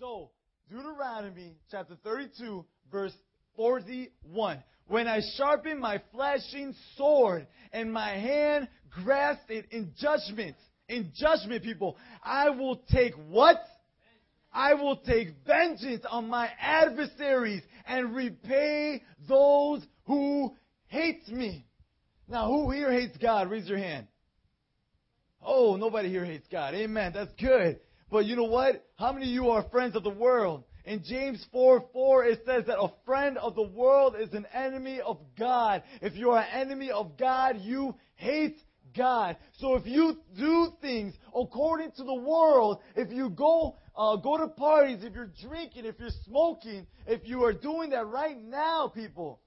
So, Deuteronomy chapter 32, verse 41. When I sharpen my flashing sword and my hand grasp it in judgment, in judgment, people, I will take what? I will take vengeance on my adversaries and repay those who hate me. Now, who here hates God? Raise your hand. Oh, nobody here hates God. Amen. That's good. But you know what? How many of you are friends of the world? In James 4 4, it says that a friend of the world is an enemy of God. If you are an enemy of God, you hate God. So if you do things according to the world, if you go uh, go to parties, if you're drinking, if you're smoking, if you are doing that right now, people,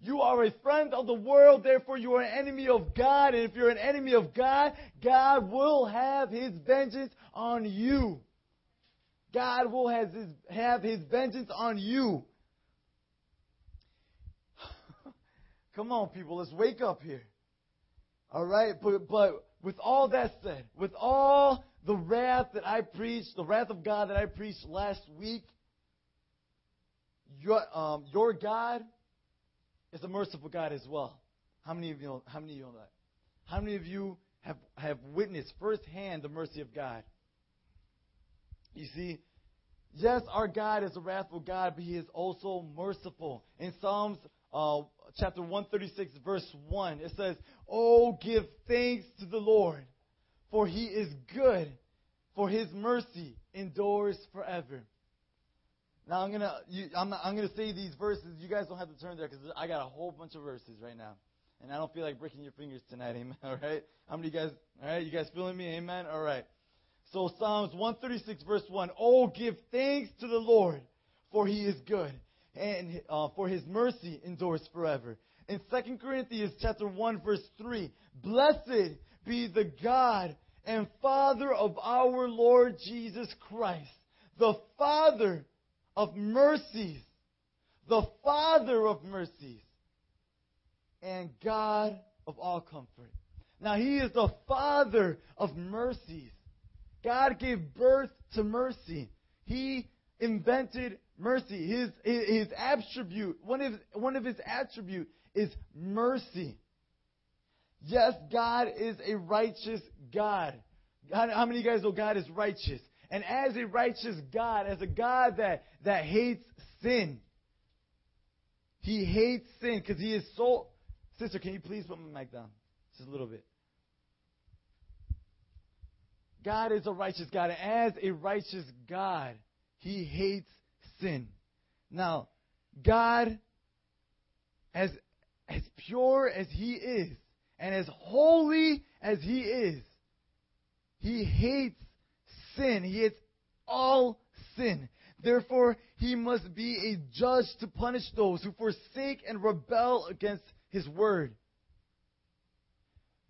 you are a friend of the world, therefore you are an enemy of God. And if you're an enemy of God, God will have his vengeance on you. God will have his, have his vengeance on you. Come on, people, let's wake up here. All right, but, but with all that said, with all the wrath that I preached, the wrath of God that I preached last week, your, um, your God is a merciful God as well. How many of you know, how many of you know that? How many of you have, have witnessed firsthand the mercy of God? You see, yes, our God is a wrathful God, but He is also merciful. In Psalms uh, chapter 136, verse 1, it says, Oh, give thanks to the Lord, for He is good, for His mercy endures forever. Now I'm gonna you, I'm, I'm gonna say these verses. You guys don't have to turn there because I got a whole bunch of verses right now, and I don't feel like breaking your fingers tonight. Amen. All right. How many of you guys? All right. You guys feeling me? Amen. All right. So Psalms 136 verse 1. Oh, give thanks to the Lord, for He is good, and uh, for His mercy endures forever. In 2 Corinthians chapter 1 verse 3, blessed be the God and Father of our Lord Jesus Christ, the Father of mercies, the Father of mercies, and God of all comfort. Now, He is the Father of mercies. God gave birth to mercy. He invented mercy. His, his attribute, one of, one of His attribute is mercy. Yes, God is a righteous God. God. How many of you guys know God is righteous? And as a righteous God, as a God that, that hates sin, He hates sin because He is so. Sister, can you please put my mic down? Just a little bit. God is a righteous God. And as a righteous God, He hates sin. Now, God, as, as pure as He is, and as holy as He is, He hates sin. He hates all sin. Therefore, he must be a judge to punish those who forsake and rebel against his word.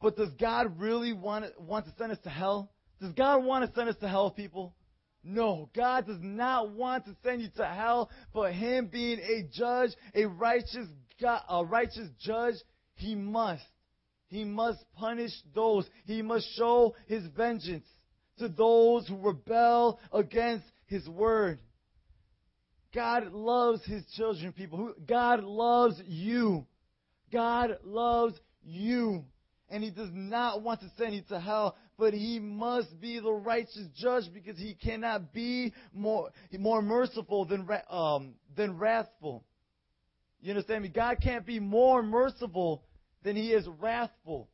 But does God really want, want to send us to hell? Does God want to send us to hell, people? No, God does not want to send you to hell, but Him being a judge, a righteous God, a righteous judge, He must. He must punish those. He must show His vengeance to those who rebel against His word. God loves His children, people. God loves you. God loves you. And He does not want to send you to hell, but He must be the righteous judge because He cannot be more, more merciful than, um, than wrathful. You understand me? God can't be more merciful than He is wrathful,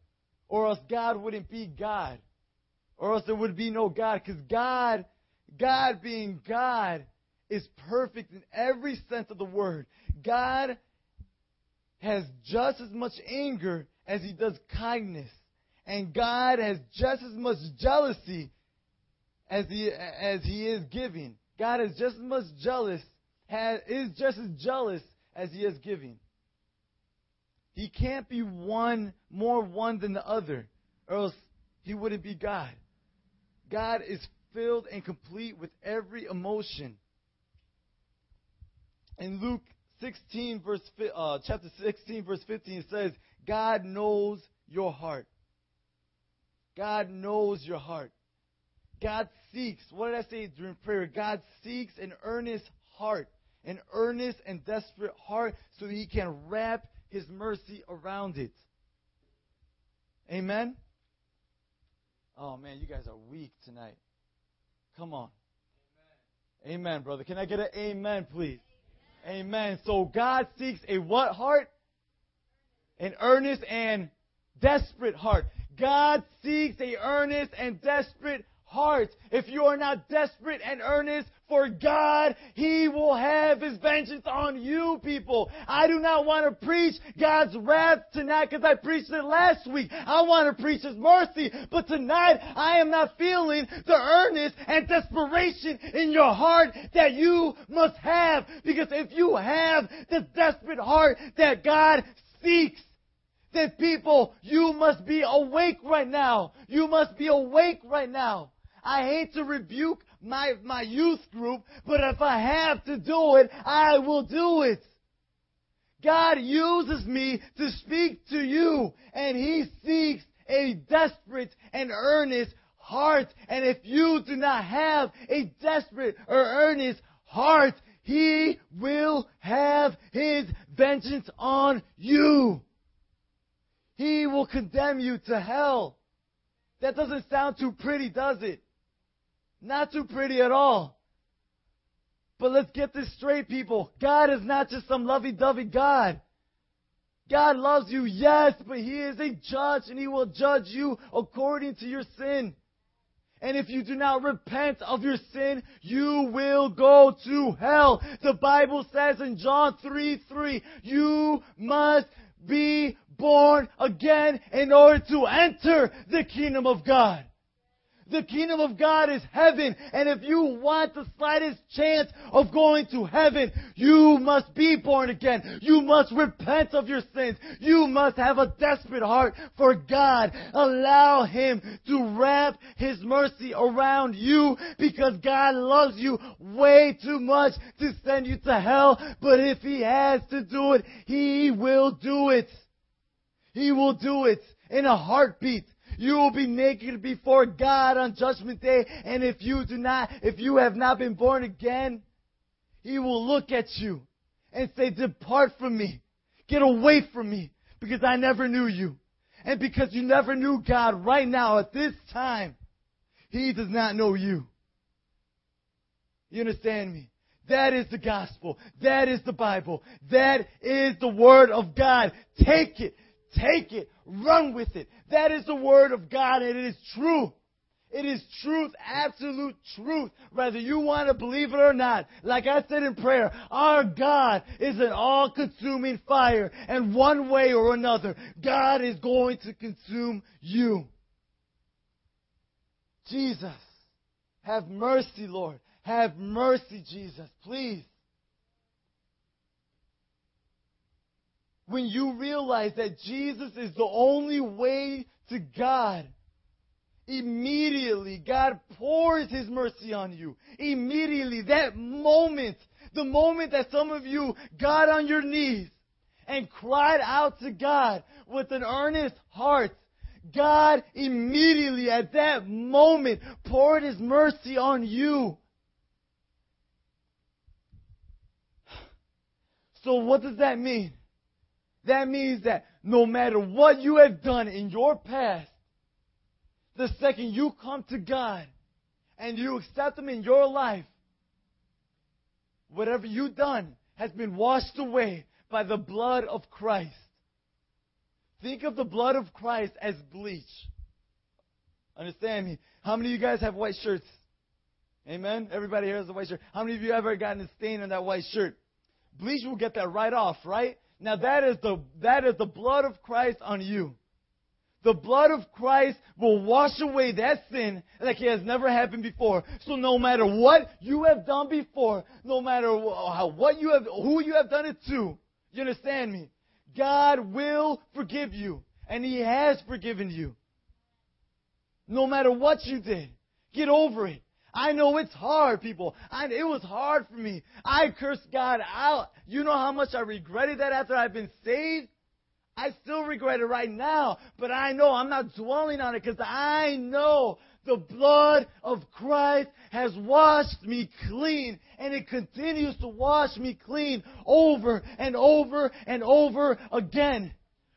or else God wouldn't be God or else there would be no God. Because God, God being God, is perfect in every sense of the word. God has just as much anger as he does kindness. And God has just as much jealousy as he, as he is giving. God is just as much jealous, has, is just as jealous as he is giving. He can't be one more one than the other, or else he wouldn't be God. God is filled and complete with every emotion. In Luke 16, verse, uh, chapter 16, verse 15, it says, God knows your heart. God knows your heart. God seeks, what did I say during prayer? God seeks an earnest heart, an earnest and desperate heart so he can wrap his mercy around it. Amen? Oh man, you guys are weak tonight. Come on. Amen, amen brother. Can I get an amen, please? Amen. amen. So God seeks a what heart? An earnest and desperate heart. God seeks a earnest and desperate heart. If you are not desperate and earnest for God, He will have His vengeance on you, people. I do not want to preach God's wrath tonight because I preached it last week. I want to preach His mercy. But tonight, I am not feeling the earnest and desperation in your heart that you must have. Because if you have this desperate heart that God seeks, then people, you must be awake right now. You must be awake right now. I hate to rebuke my, my youth group, but if I have to do it, I will do it. God uses me to speak to you, and He seeks a desperate and earnest heart. And if you do not have a desperate or earnest heart, He will have His vengeance on you. He will condemn you to hell. That doesn't sound too pretty, does it? Not too pretty at all. But let's get this straight, people. God is not just some lovey dovey God. God loves you, yes, but He is a judge and He will judge you according to your sin. And if you do not repent of your sin, you will go to hell. The Bible says in John 3 3, you must be born again in order to enter the kingdom of God. The kingdom of God is heaven, and if you want the slightest chance of going to heaven, you must be born again. You must repent of your sins. You must have a desperate heart for God. Allow Him to wrap His mercy around you because God loves you way too much to send you to hell, but if He has to do it, He will do it. He will do it in a heartbeat. You will be naked before God on judgment day. And if you do not, if you have not been born again, He will look at you and say, depart from me. Get away from me because I never knew you. And because you never knew God right now at this time, He does not know you. You understand me? That is the gospel. That is the Bible. That is the Word of God. Take it. Take it. Run with it. That is the Word of God, and it is true. It is truth, absolute truth, whether you want to believe it or not. Like I said in prayer, our God is an all consuming fire, and one way or another, God is going to consume you. Jesus, have mercy, Lord. Have mercy, Jesus, please. When you realize that Jesus is the only way to God, immediately God pours His mercy on you. Immediately, that moment, the moment that some of you got on your knees and cried out to God with an earnest heart, God immediately at that moment poured His mercy on you. So what does that mean? That means that no matter what you have done in your past, the second you come to God and you accept Him in your life, whatever you've done has been washed away by the blood of Christ. Think of the blood of Christ as bleach. Understand me? How many of you guys have white shirts? Amen? Everybody here has a white shirt. How many of you ever gotten a stain on that white shirt? Bleach will get that right off, right? Now that is the, that is the blood of Christ on you. The blood of Christ will wash away that sin like it has never happened before. So no matter what you have done before, no matter how, what you have, who you have done it to, you understand me? God will forgive you. And He has forgiven you. No matter what you did. Get over it. I know it's hard, people. I, it was hard for me. I cursed God out. You know how much I regretted that after I've been saved? I still regret it right now, but I know I'm not dwelling on it because I know The blood of Christ has washed me clean, and it continues to wash me clean over and over and over again.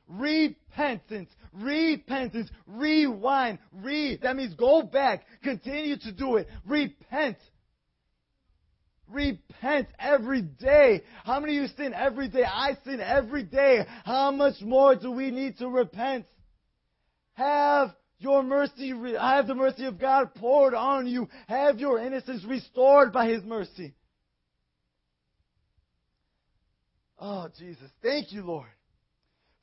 Repentance, repentance, rewind, re. That means go back, continue to do it. Repent. Repent every day. How many of you sin every day? I sin every day. How much more do we need to repent? Have your mercy, have the mercy of God poured on you. Have your innocence restored by His mercy. Oh, Jesus. Thank you, Lord.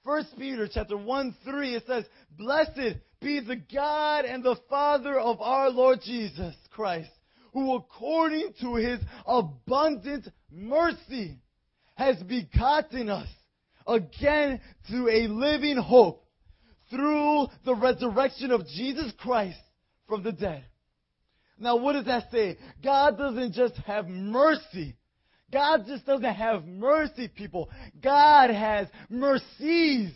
First Peter chapter 1 3, it says, Blessed be the God and the Father of our Lord Jesus Christ who according to his abundant mercy has begotten us again to a living hope through the resurrection of Jesus Christ from the dead. Now, what does that say? God doesn't just have mercy. God just doesn't have mercy, people. God has mercies.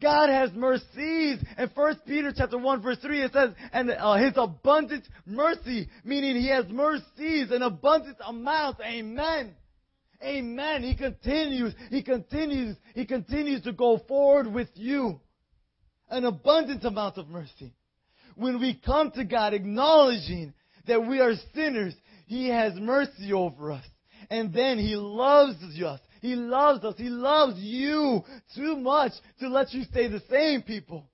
God has mercies. In 1 Peter chapter 1 verse 3 it says, and uh, his abundant mercy, meaning he has mercies in abundant amounts. Amen. Amen. He continues, he continues, he continues to go forward with you. An abundant amount of mercy. When we come to God acknowledging that we are sinners, he has mercy over us. And then he loves us. He loves us. He loves you too much to let you stay the same, people.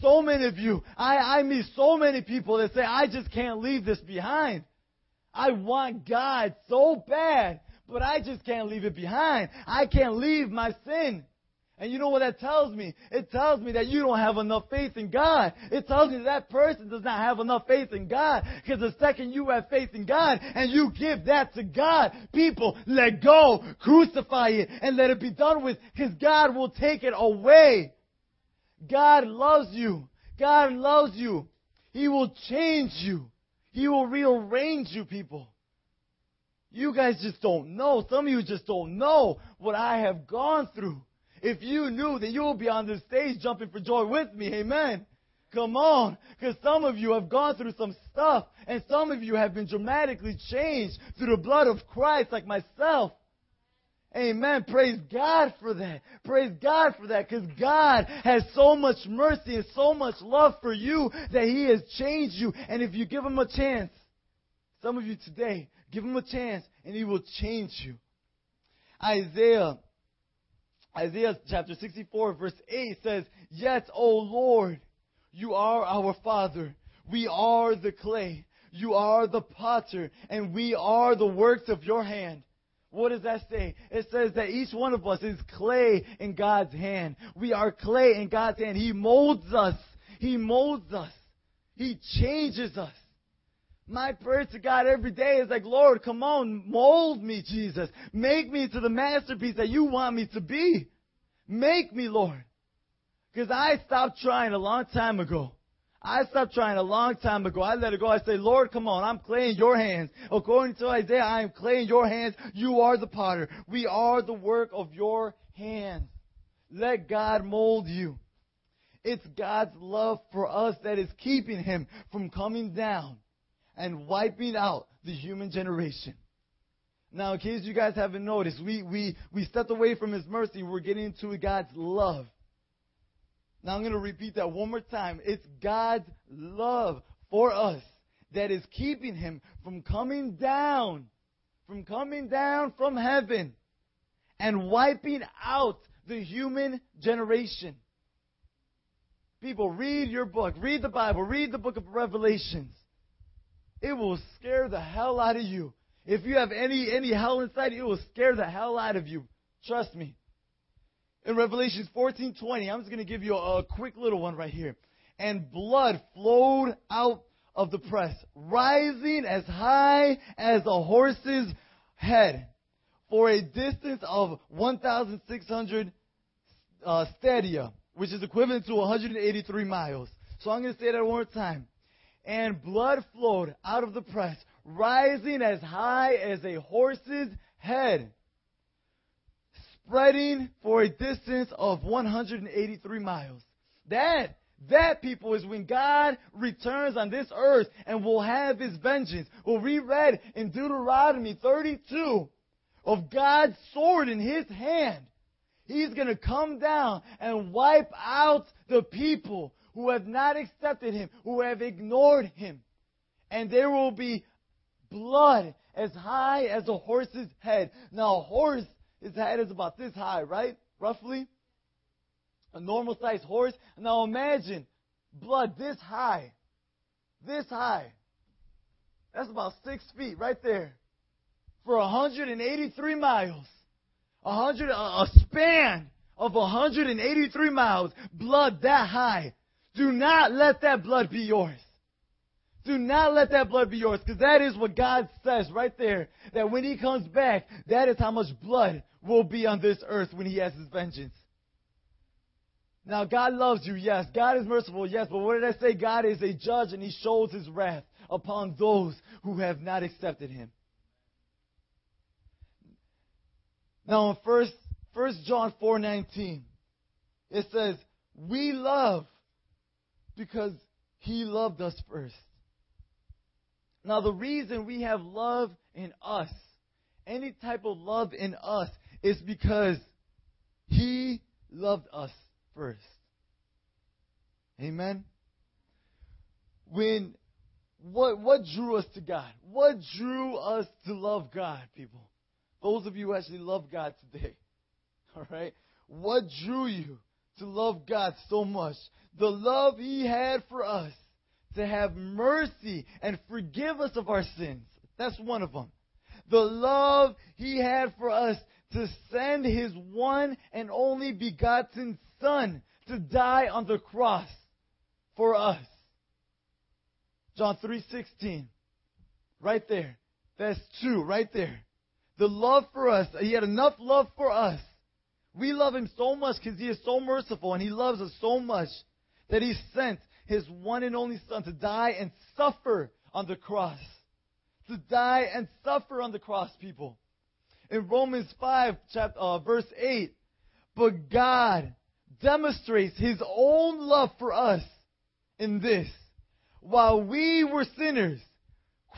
So many of you, I, I meet so many people that say, I just can't leave this behind. I want God so bad, but I just can't leave it behind. I can't leave my sin. And you know what that tells me? It tells me that you don't have enough faith in God. It tells me that, that person does not have enough faith in God. Because the second you have faith in God and you give that to God, people, let go, crucify it, and let it be done with. Because God will take it away. God loves you. God loves you. He will change you. He will rearrange you, people. You guys just don't know. Some of you just don't know what I have gone through. If you knew that you will be on the stage jumping for joy with me, amen. Come on, because some of you have gone through some stuff, and some of you have been dramatically changed through the blood of Christ, like myself. Amen. Praise God for that. Praise God for that because God has so much mercy and so much love for you that He has changed you. And if you give Him a chance, some of you today, give Him a chance and He will change you. Isaiah Isaiah chapter 64 verse 8 says, Yet, O Lord, you are our Father. We are the clay. You are the potter, and we are the works of your hand. What does that say? It says that each one of us is clay in God's hand. We are clay in God's hand. He molds us. He molds us. He changes us. My prayer to God every day is like, Lord, come on, mold me, Jesus. Make me to the masterpiece that you want me to be. Make me, Lord. Because I stopped trying a long time ago. I stopped trying a long time ago. I let it go. I say, Lord, come on. I'm clay in your hands. According to Isaiah, I am clay in your hands. You are the potter. We are the work of your hands. Let God mold you. It's God's love for us that is keeping him from coming down and wiping out the human generation. Now, in case you guys haven't noticed, we, we, we stepped away from His mercy. We're getting into God's love. Now, I'm going to repeat that one more time. It's God's love for us that is keeping Him from coming down, from coming down from heaven and wiping out the human generation. People, read your book, read the Bible, read the book of Revelations. It will scare the hell out of you. If you have any, any hell inside, it will scare the hell out of you. Trust me. In Revelations 14:20, I'm just going to give you a, a quick little one right here. And blood flowed out of the press, rising as high as a horse's head, for a distance of 1,600 uh, stadia, which is equivalent to 183 miles. So I'm going to say that one more time and blood flowed out of the press, rising as high as a horse's head, spreading for a distance of 183 miles. That, That, people, is when God returns on this earth and will have his vengeance. Well, we read in Deuteronomy 32 of God's sword in his hand. He's going to come down and wipe out the people who have not accepted him, who have ignored him. And there will be blood as high as a horse's head. Now, a horse, his head is about this high, right? Roughly. A normal sized horse. Now imagine blood this high. This high. That's about six feet right there. For 183 miles. 100, a span of 183 miles. Blood that high. Do not let that blood be yours. Do not let that blood be yours, because that is what God says right there. That when He comes back, that is how much blood will be on this earth when He has His vengeance. Now, God loves you, yes. God is merciful, yes. But what did I say? God is a judge and He shows His wrath upon those who have not accepted Him. Now, in first, first John 4:19, it says, "We love because He loved us first. Now, the reason we have love in us, any type of love in us, is because He loved us first. Amen? When, what, what drew us to God? What drew us to love God, people? Those of you who actually love God today. All right? What drew you to love God so much? The love He had for us to have mercy and forgive us of our sins. That's one of them. The love He had for us to send His one and only begotten Son to die on the cross for us. John 3:16. Right there. That's two right there. The love for us, he had enough love for us. We love him so much because he is so merciful and he loves us so much that he sent his one and only Son to die and suffer on the cross. To die and suffer on the cross, people. In Romans 5, chapter, uh, verse 8, but God demonstrates his own love for us in this. While we were sinners,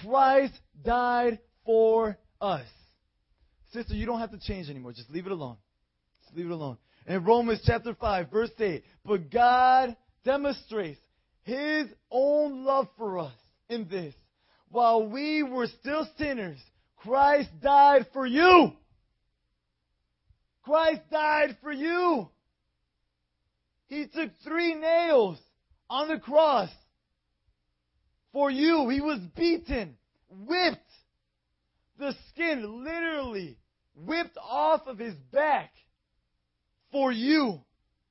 Christ died for us. Sister, you don't have to change anymore. Just leave it alone. Leave it alone. In Romans chapter 5, verse 8, but God demonstrates his own love for us in this. While we were still sinners, Christ died for you. Christ died for you. He took three nails on the cross for you. He was beaten, whipped. The skin literally whipped off of his back for you.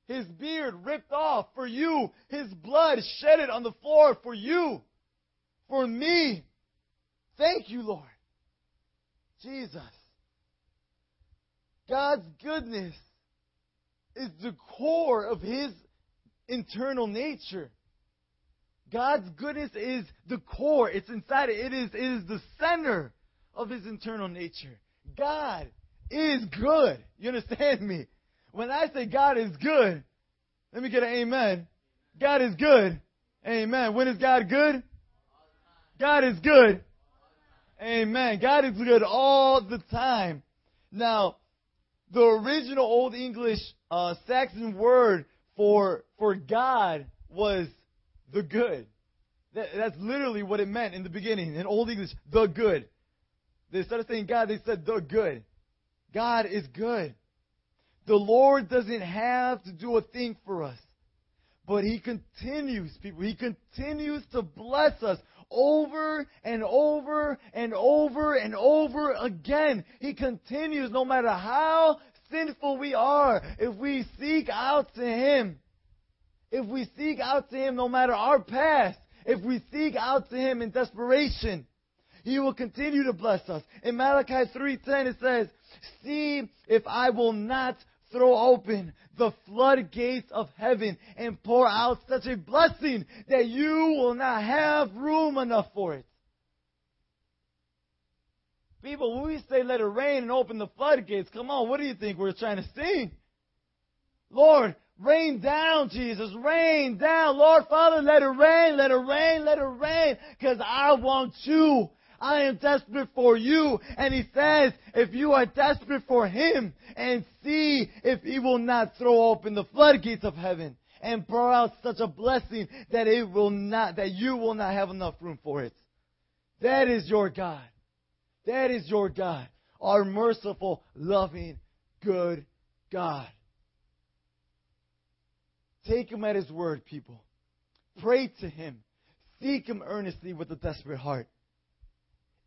His beard ripped off for you. His blood shedded on the floor for you. For me. Thank you, Lord. Jesus. God's goodness is the core of His internal nature. God's goodness is the core. It's inside it. It is, it is the center of His internal nature. God is good. You understand me? When I say God is good, let me get an amen. God is good. Amen. When is God good? God is good. Amen. God is good all the time. Now, the original Old English uh, Saxon word for for God was the good. That, that's literally what it meant in the beginning in Old English. The good. They started saying God. They said the good. God is good. The Lord doesn't have to do a thing for us. But He continues, people. He continues to bless us over and over and over and over again. He continues no matter how sinful we are. If we seek out to Him, if we seek out to Him no matter our past, if we seek out to Him in desperation, He will continue to bless us. In Malachi 3.10 it says, See if I will not throw open the floodgates of heaven and pour out such a blessing that you will not have room enough for it. People, when we say let it rain and open the floodgates, come on, what do you think we're trying to sing? Lord, Rain down, Jesus. Rain down. Lord Father, let it rain, let it rain, let it rain. Cause I want you. I am desperate for you. And he says, if you are desperate for him and see if he will not throw open the floodgates of heaven and pour out such a blessing that it will not, that you will not have enough room for it. That is your God. That is your God. Our merciful, loving, good God. Take him at his word, people. Pray to him. Seek him earnestly with a desperate heart.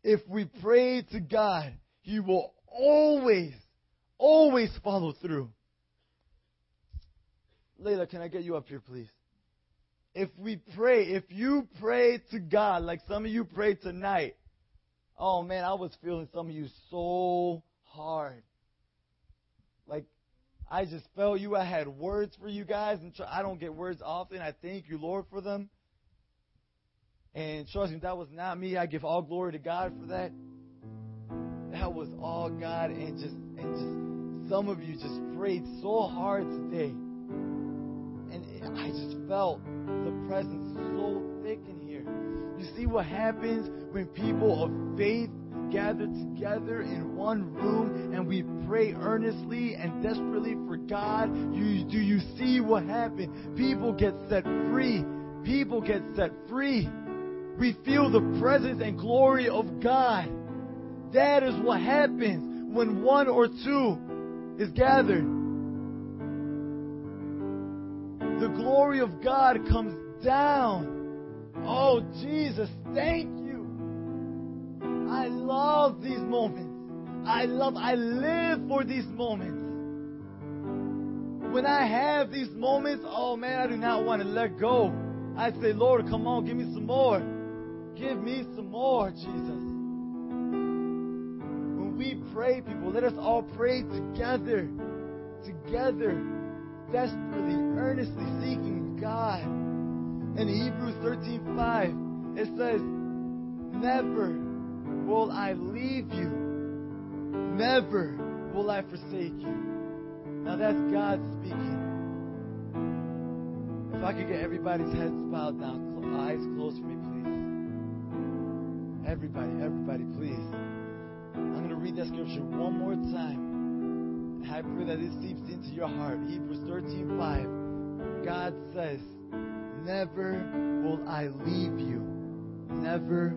If we pray to God, he will always, always follow through. Layla, can I get you up here, please? If we pray, if you pray to God like some of you prayed tonight, oh man, I was feeling some of you so hard. Like I just felt you. I had words for you guys, and I don't get words often. I thank you, Lord, for them. And trust me, that was not me. I give all glory to God for that. That was all God, and just and just some of you just prayed so hard today, and I just felt the presence so thick in here. You see what happens when people of faith gather together in one room and we pray earnestly and desperately for God, you, do you see what happened? People get set free. People get set free. We feel the presence and glory of God. That is what happens when one or two is gathered. The glory of God comes down. Oh, Jesus, thank you. I love these moments. I love, I live for these moments. When I have these moments, oh man, I do not want to let go. I say, Lord, come on, give me some more. Give me some more, Jesus. When we pray, people, let us all pray together. Together. Desperately, earnestly seeking God. In Hebrews 13:5, it says, Never will I leave you. Never will I forsake you. Now that's God speaking. If I could get everybody's heads bowed down, eyes closed for me, please. Everybody, everybody, please. I'm going to read that scripture one more time. I pray that it seeps into your heart. Hebrews 13 5. God says, Never will I leave you. Never